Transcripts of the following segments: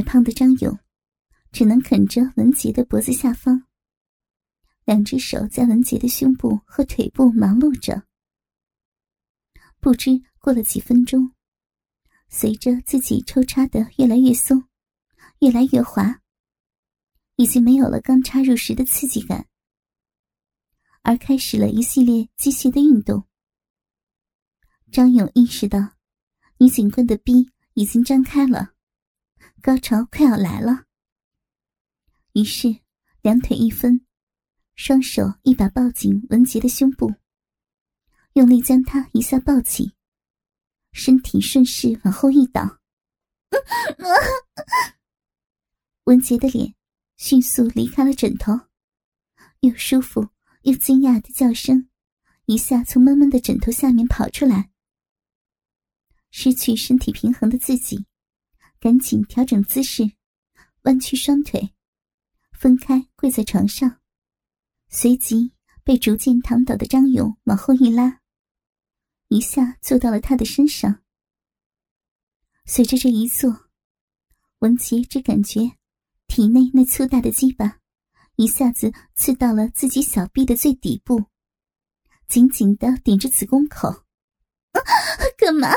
矮胖的张勇，只能啃着文杰的脖子下方，两只手在文杰的胸部和腿部忙碌着。不知过了几分钟，随着自己抽插的越来越松，越来越滑，已经没有了刚插入时的刺激感，而开始了一系列机械的运动。张勇意识到，女警官的逼已经张开了，高潮快要来了。于是，两腿一分，双手一把抱紧文杰的胸部。用力将他一下抱起，身体顺势往后一倒，文杰的脸迅速离开了枕头，又舒服又惊讶的叫声一下从闷闷的枕头下面跑出来。失去身体平衡的自己，赶紧调整姿势，弯曲双腿，分开跪在床上，随即被逐渐躺倒的张勇往后一拉。一下坐到了他的身上。随着这一坐，文杰只感觉体内那粗大的鸡巴一下子刺到了自己小臂的最底部，紧紧的顶着子宫口。干嘛？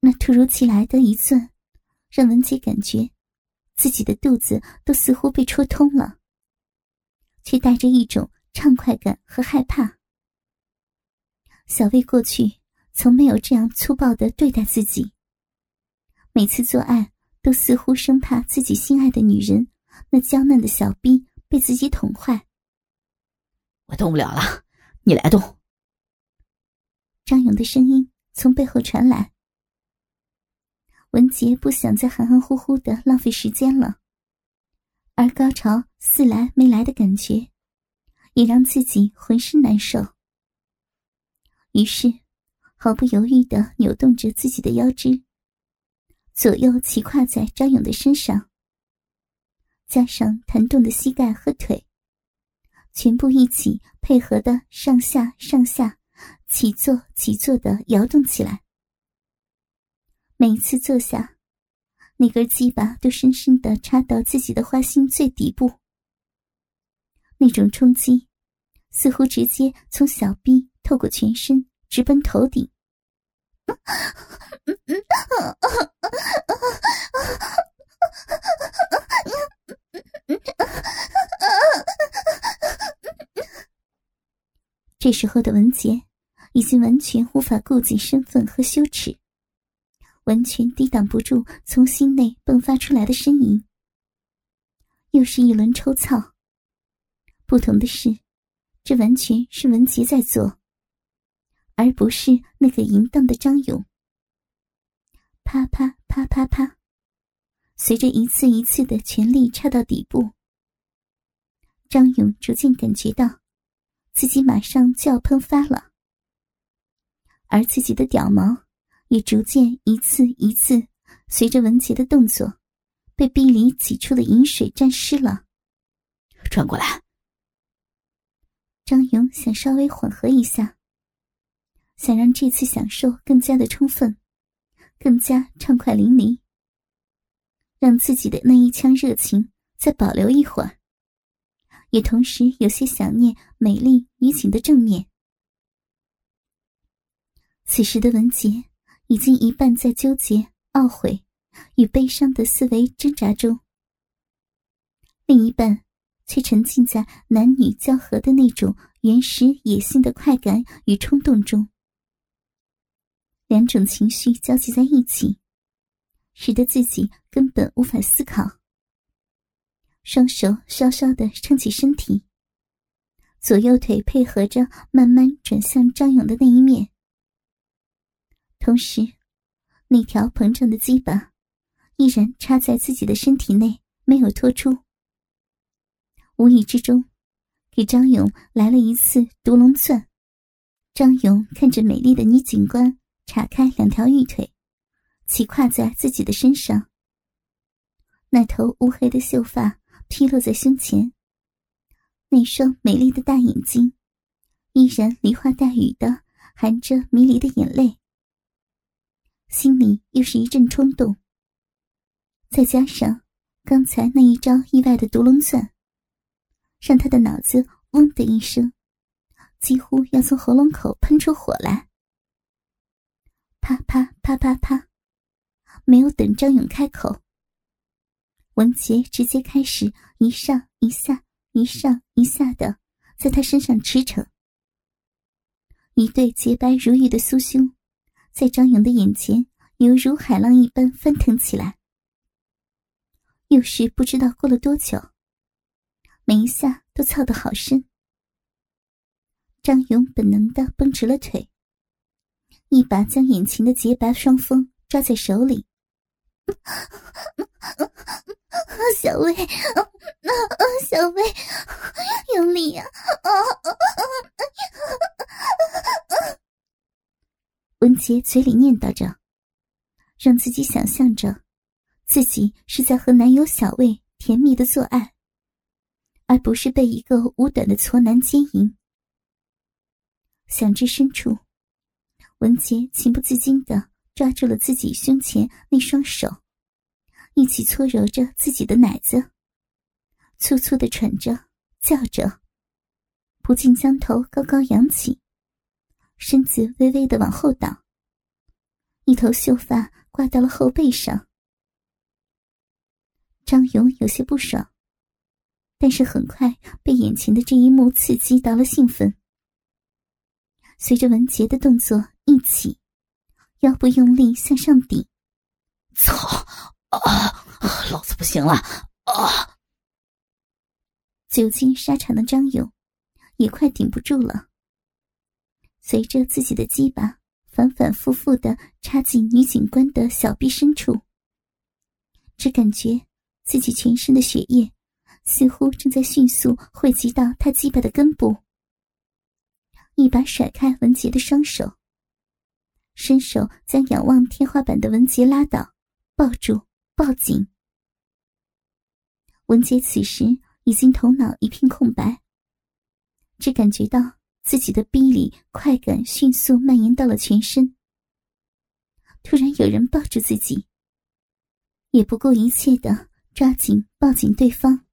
那突如其来的一钻，让文杰感觉自己的肚子都似乎被戳通了，却带着一种畅快感和害怕。小魏过去从没有这样粗暴的对待自己。每次做爱都似乎生怕自己心爱的女人那娇嫩的小臂被自己捅坏。我动不了了，你来动。张勇的声音从背后传来。文杰不想再含含糊糊的浪费时间了，而高潮似来没来的感觉，也让自己浑身难受。于是，毫不犹豫的扭动着自己的腰肢，左右骑跨在张勇的身上，加上弹动的膝盖和腿，全部一起配合的上下上下起坐起坐的摇动起来。每一次坐下，那根鸡巴都深深的插到自己的花心最底部，那种冲击似乎直接从小臂。透过全身直奔头顶，这时候的文杰已经完全无法顾及身份和羞耻，完全抵挡不住从心内迸发出来的呻吟。又是一轮抽操，不同的是，这完全是文杰在做。而不是那个淫荡的张勇。啪啪啪啪啪，随着一次一次的全力插到底部，张勇逐渐感觉到自己马上就要喷发了，而自己的屌毛也逐渐一次一次随着文杰的动作，被壁里挤出的饮水沾湿了。转过来，张勇想稍微缓和一下。想让这次享受更加的充分，更加畅快淋漓，让自己的那一腔热情再保留一会儿，也同时有些想念美丽女警的正面。此时的文杰已经一半在纠结、懊悔与悲伤的思维挣扎中，另一半却沉浸在男女交合的那种原始野性的快感与冲动中。两种情绪交集在一起，使得自己根本无法思考。双手稍稍的撑起身体，左右腿配合着慢慢转向张勇的那一面，同时，那条膨胀的鸡巴依然插在自己的身体内，没有脱出。无意之中，给张勇来了一次独龙钻。张勇看着美丽的女警官。叉开两条玉腿，骑跨在自己的身上。那头乌黑的秀发披落在胸前，那双美丽的大眼睛，依然梨花带雨的含着迷离的眼泪。心里又是一阵冲动，再加上刚才那一招意外的毒龙钻，让他的脑子“嗡”的一声，几乎要从喉咙口喷出火来。啪啪啪啪啪，没有等张勇开口，文杰直接开始一上一下、一上一下的在他身上驰骋。一对洁白如玉的酥胸，在张勇的眼前犹如海浪一般翻腾起来。又是不知道过了多久，每一下都操得好深。张勇本能的绷直了腿，一把将眼前的洁白双峰抓在手里。小薇，小薇，用力呀！文杰嘴里念叨着，让自己想象着。自己是在和男友小魏甜蜜的做爱，而不是被一个无短的矬男奸淫。想至深处，文杰情不自禁的抓住了自己胸前那双手，一起搓揉着自己的奶子，粗粗的喘着，叫着，不禁将头高高扬起，身子微微的往后倒，一头秀发挂到了后背上。张勇有些不爽，但是很快被眼前的这一幕刺激到了兴奋。随着文杰的动作一起，腰部用力向上顶，操！啊！老子不行了！啊！久经沙场的张勇也快顶不住了。随着自己的鸡巴反反复复的插进女警官的小臂深处，只感觉。自己全身的血液似乎正在迅速汇集到他鸡巴的根部，一把甩开文杰的双手，伸手将仰望天花板的文杰拉倒，抱住，抱紧。文杰此时已经头脑一片空白，只感觉到自己的逼里快感迅速蔓延到了全身。突然有人抱住自己，也不顾一切的。抓紧，抱紧对方。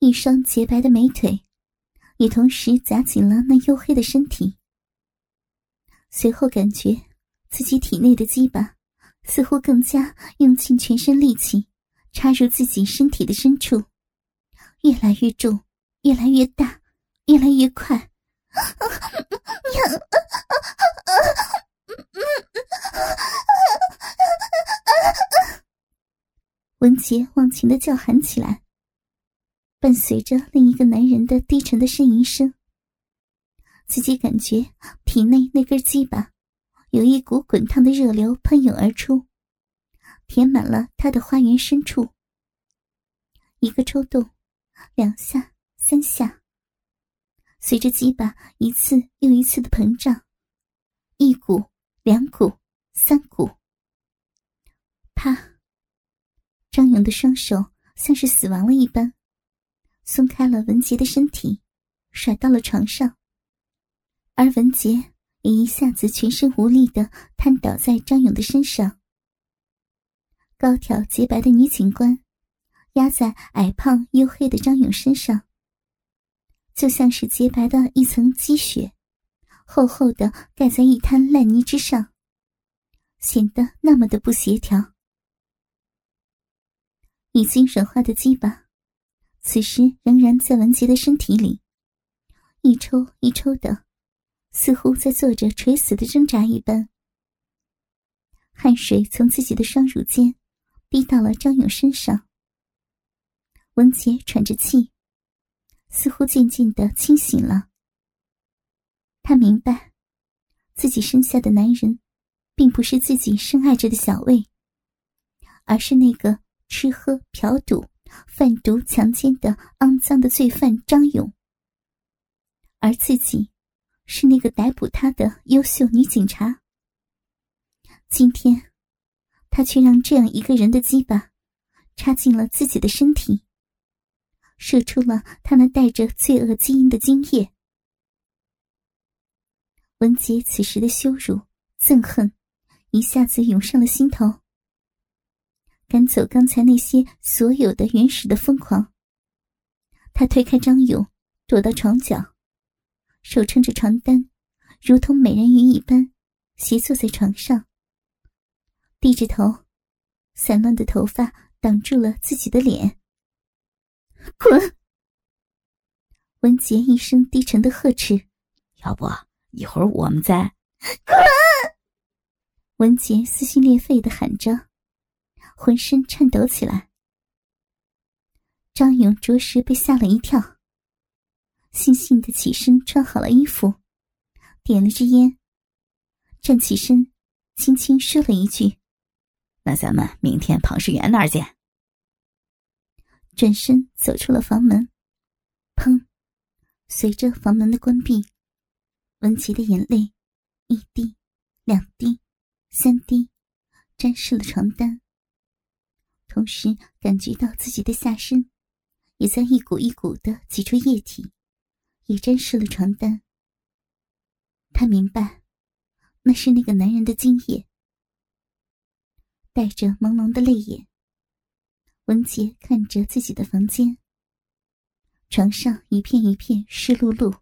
一双洁白的美腿，也同时夹紧了那黝黑的身体。随后感觉自己体内的鸡巴似乎更加用尽全身力气插入自己身体的深处，越来越重，越来越大，越来越快。文杰忘情的叫喊起来，伴随着另一个男人的低沉的呻吟声。自己感觉体内那根鸡巴有一股滚烫的热流喷涌而出，填满了他的花园深处。一个抽动，两下，三下，随着鸡巴一次又一次的膨胀，一股，两股，三股，啪。张勇的双手像是死亡了一般，松开了文杰的身体，甩到了床上。而文杰也一下子全身无力的瘫倒在张勇的身上。高挑洁白的女警官压在矮胖黝黑的张勇身上，就像是洁白的一层积雪，厚厚的盖在一滩烂泥之上，显得那么的不协调。已经软化的鸡巴，此时仍然在文杰的身体里，一抽一抽的，似乎在做着垂死的挣扎一般。汗水从自己的双乳间滴到了张勇身上。文杰喘着气，似乎渐渐的清醒了。他明白，自己生下的男人，并不是自己深爱着的小魏，而是那个。吃喝嫖赌、贩毒强奸的肮脏的罪犯张勇，而自己是那个逮捕他的优秀女警察。今天，他却让这样一个人的鸡巴插进了自己的身体，射出了他那带着罪恶基因的精液。文杰此时的羞辱、憎恨，一下子涌上了心头。赶走刚才那些所有的原始的疯狂。他推开张勇，躲到床角，手撑着床单，如同美人鱼一般，斜坐在床上，低着头，散乱的头发挡住了自己的脸。滚！文杰一声低沉的呵斥：“要不一会儿我们再 滚！”文杰撕心裂肺的喊着，浑身颤抖起来。张勇着实被吓了一跳，悻悻的起身穿好了衣服，点了支烟，站起身，轻轻说了一句：“那咱们明天庞世元那儿见。”转身走出了房门，砰！随着房门的关闭，文琪的眼泪一滴、两滴、三滴，沾湿了床单。同时感觉到自己的下身也在一股一股的挤出液体，也沾湿了床单。他明白，那是那个男人的精液。带着朦胧的泪眼，文杰看着自己的房间。床上一片一片湿漉漉，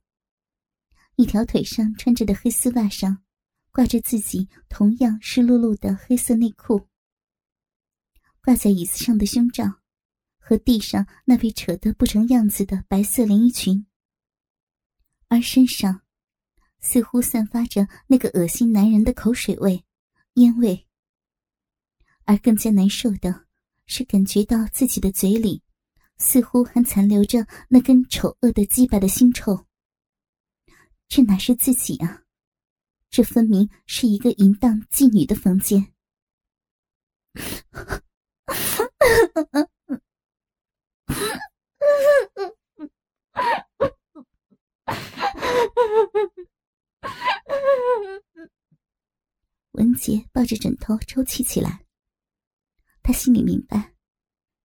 一条腿上穿着的黑丝袜上挂着自己同样湿漉漉的黑色内裤，挂在椅子上的胸罩和地上那被扯得不成样子的白色连衣裙，而身上似乎散发着那个恶心男人的口水味、烟味，而更加难受的是感觉到自己的嘴里。似乎还残留着那根丑恶的鸡巴的腥臭。这哪是自己啊？这分明是一个淫荡妓女的房间。文杰抱着枕头抽泣起来。他心里明白，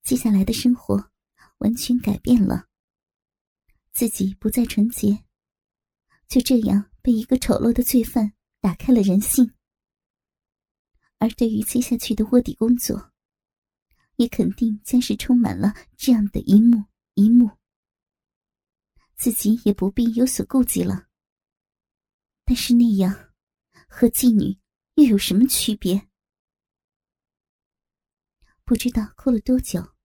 接下来的生活。完全改变了，自己不再纯洁，就这样被一个丑陋的罪犯打开了人性。而对于接下去的卧底工作，也肯定将是充满了这样的一幕一幕。自己也不必有所顾忌了。但是那样，和妓女又有什么区别？不知道哭了多久。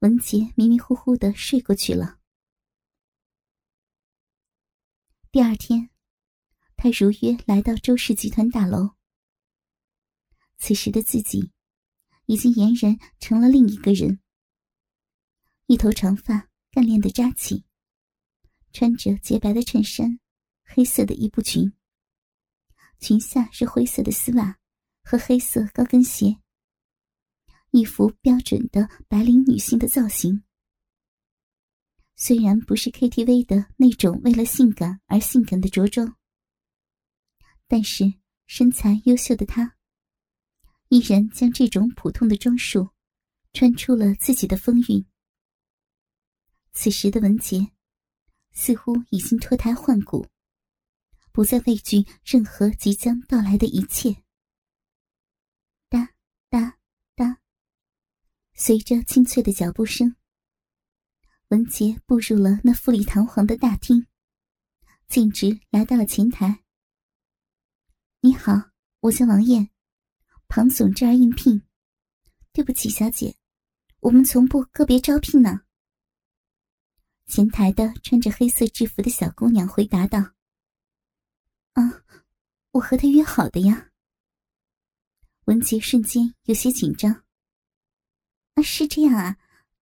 文杰迷迷糊糊的睡过去了。第二天，他如约来到周氏集团大楼。此时的自己，已经俨然成了另一个人。一头长发干练的扎起，穿着洁白的衬衫，黑色的衣布裙，裙下是灰色的丝袜和黑色高跟鞋。一副标准的白领女性的造型，虽然不是 KTV 的那种为了性感而性感的着装，但是身材优秀的她，依然将这种普通的装束穿出了自己的风韵。此时的文杰，似乎已经脱胎换骨，不再畏惧任何即将到来的一切。随着清脆的脚步声，文杰步入了那富丽堂皇的大厅，径直来到了前台。你好，我叫王艳，庞总这儿应聘。对不起，小姐，我们从不个别招聘呢。前台的穿着黑色制服的小姑娘回答道：“啊，我和他约好的呀。”文杰瞬间有些紧张。啊，是这样啊，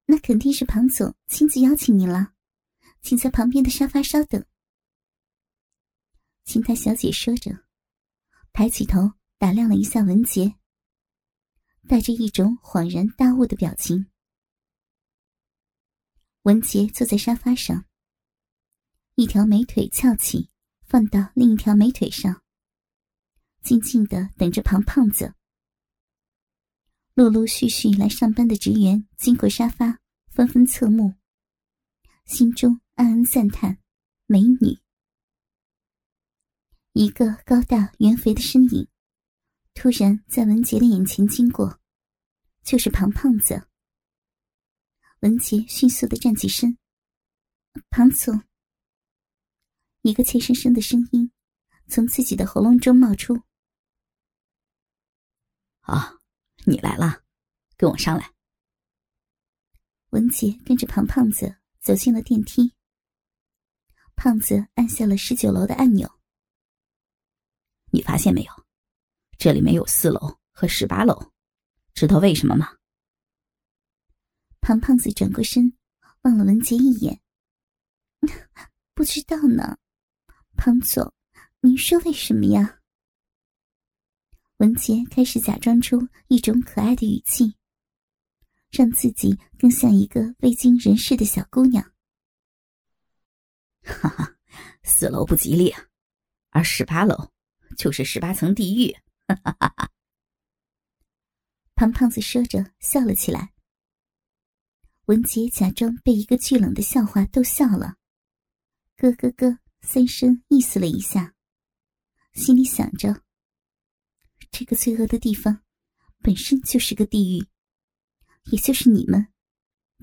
那肯定是庞总亲自邀请你了，请在旁边的沙发稍等。前台小姐说着，抬起头打量了一下文杰，带着一种恍然大悟的表情。文杰坐在沙发上，一条美腿翘起，放到另一条美腿上，静静的等着庞胖子。陆陆续续来上班的职员经过沙发，纷纷侧目，心中暗暗赞叹：“美女。”一个高大圆肥的身影，突然在文杰的眼前经过，就是庞胖子。文杰迅速的站起身，庞总。一个怯生生的声音从自己的喉咙中冒出：“啊，你来了，跟我上来。”文杰跟着庞胖子走进了电梯。胖子按下了十九楼的按钮。你发现没有，这里没有四楼和十八楼，知道为什么吗？庞胖子转过身，望了文杰一眼。不知道呢。庞总，您说为什么呀？文杰开始假装出一种可爱的语气，让自己更像一个未经人事的小姑娘。哈哈，四楼不吉利啊，而十八楼就是十八层地狱。哈哈哈哈胖胖子说着笑了起来。文杰假装被一个巨冷的笑话逗笑了，咯咯咯。三声意思了一下，心里想着：这个罪恶的地方本身就是个地狱，也就是你们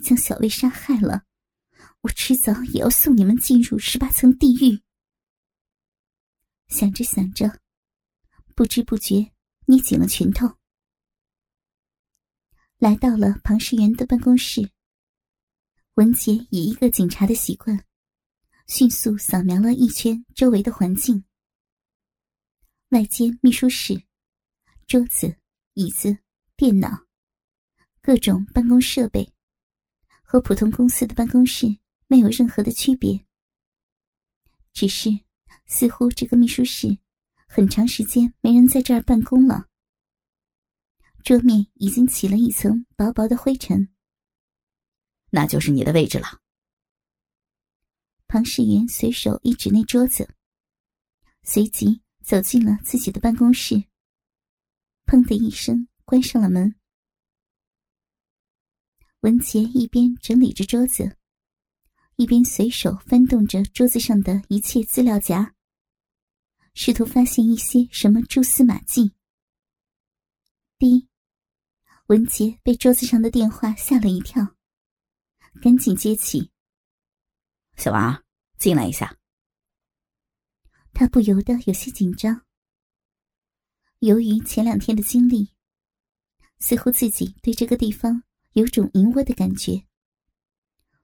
将小薇杀害了，我迟早也要送你们进入十八层地狱。想着想着，不知不觉捏紧了拳头，来到了庞世元的办公室。文杰以一个警察的习惯。迅速扫描了一圈周围的环境。外间秘书室，桌子、椅子、电脑，各种办公设备，和普通公司的办公室没有任何的区别。只是，似乎这个秘书室很长时间没人在这儿办公了。桌面已经起了一层薄薄的灰尘。那就是你的位置了。庞世云随手一指那桌子，随即走进了自己的办公室。砰的一声，关上了门。文杰一边整理着桌子，一边随手翻动着桌子上的一切资料夹，试图发现一些什么蛛丝马迹。滴，文杰被桌子上的电话吓了一跳，赶紧接起。小王，进来一下。他不由得有些紧张。由于前两天的经历，似乎自己对这个地方有种淫窝的感觉，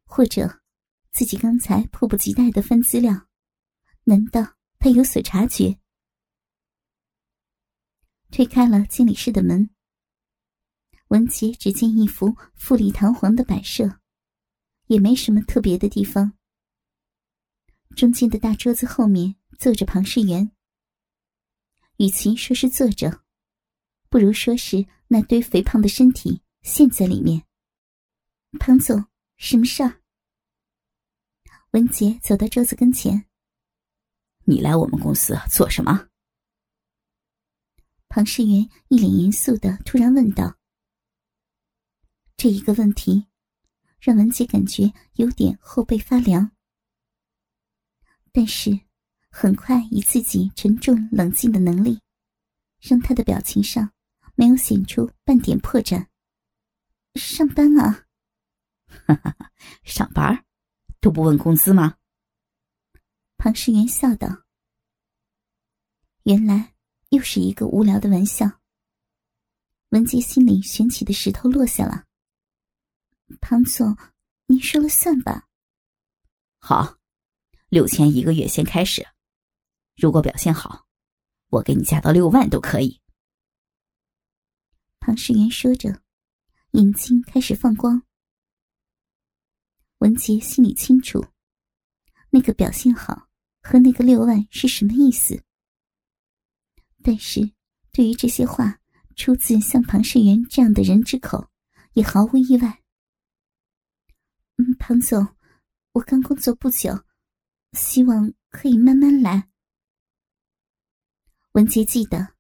或者自己刚才迫不及待的翻资料，难道他有所察觉？推开了经理室的门，文杰只见一幅富丽堂皇的摆设，也没什么特别的地方。中间的大桌子后面坐着庞世元。与其说是坐着，不如说是那堆肥胖的身体陷在里面。庞总，什么事儿？文杰走到桌子跟前。你来我们公司做什么？庞世元一脸严肃的突然问道。这一个问题，让文杰感觉有点后背发凉。但是，很快以自己沉重冷静的能力，让他的表情上没有显出半点破绽。上班啊，哈哈，上班都不问工资吗？庞世元笑道。原来又是一个无聊的玩笑。文杰心里悬起的石头落下了。庞总，您说了算吧。好。六千一个月先开始，如果表现好，我给你加到六万都可以。庞世元说着，眼睛开始放光。文杰心里清楚，那个表现好和那个六万是什么意思。但是，对于这些话出自像庞世元这样的人之口，也毫无意外。嗯，庞总，我刚工作不久。希望可以慢慢来。文杰记得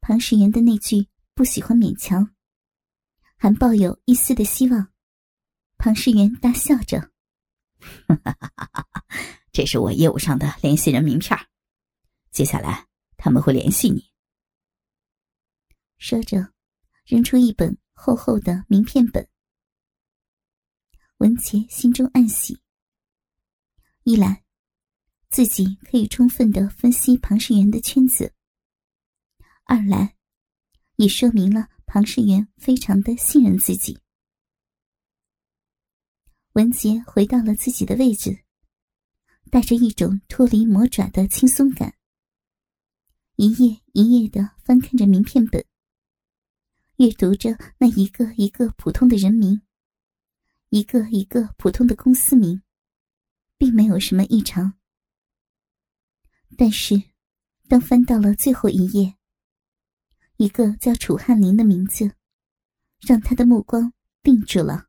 庞世元的那句“不喜欢勉强”，还抱有一丝的希望。庞世元大笑着：“这是我业务上的联系人名片，接下来他们会联系你。”说着，扔出一本厚厚的名片本。文杰心中暗喜，一来自己可以充分的分析庞世元的圈子；二来也说明了庞世元非常的信任自己。文杰回到了自己的位置，带着一种脱离魔爪的轻松感，一页一页的翻看着名片本，阅读着那一个一个普通的人名。一个一个普通的公司名，并没有什么异常。但是，当翻到了最后一页，一个叫楚汉林的名字，让他的目光定住了。